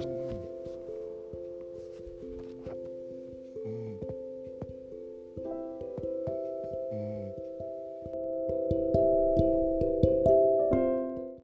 Mm.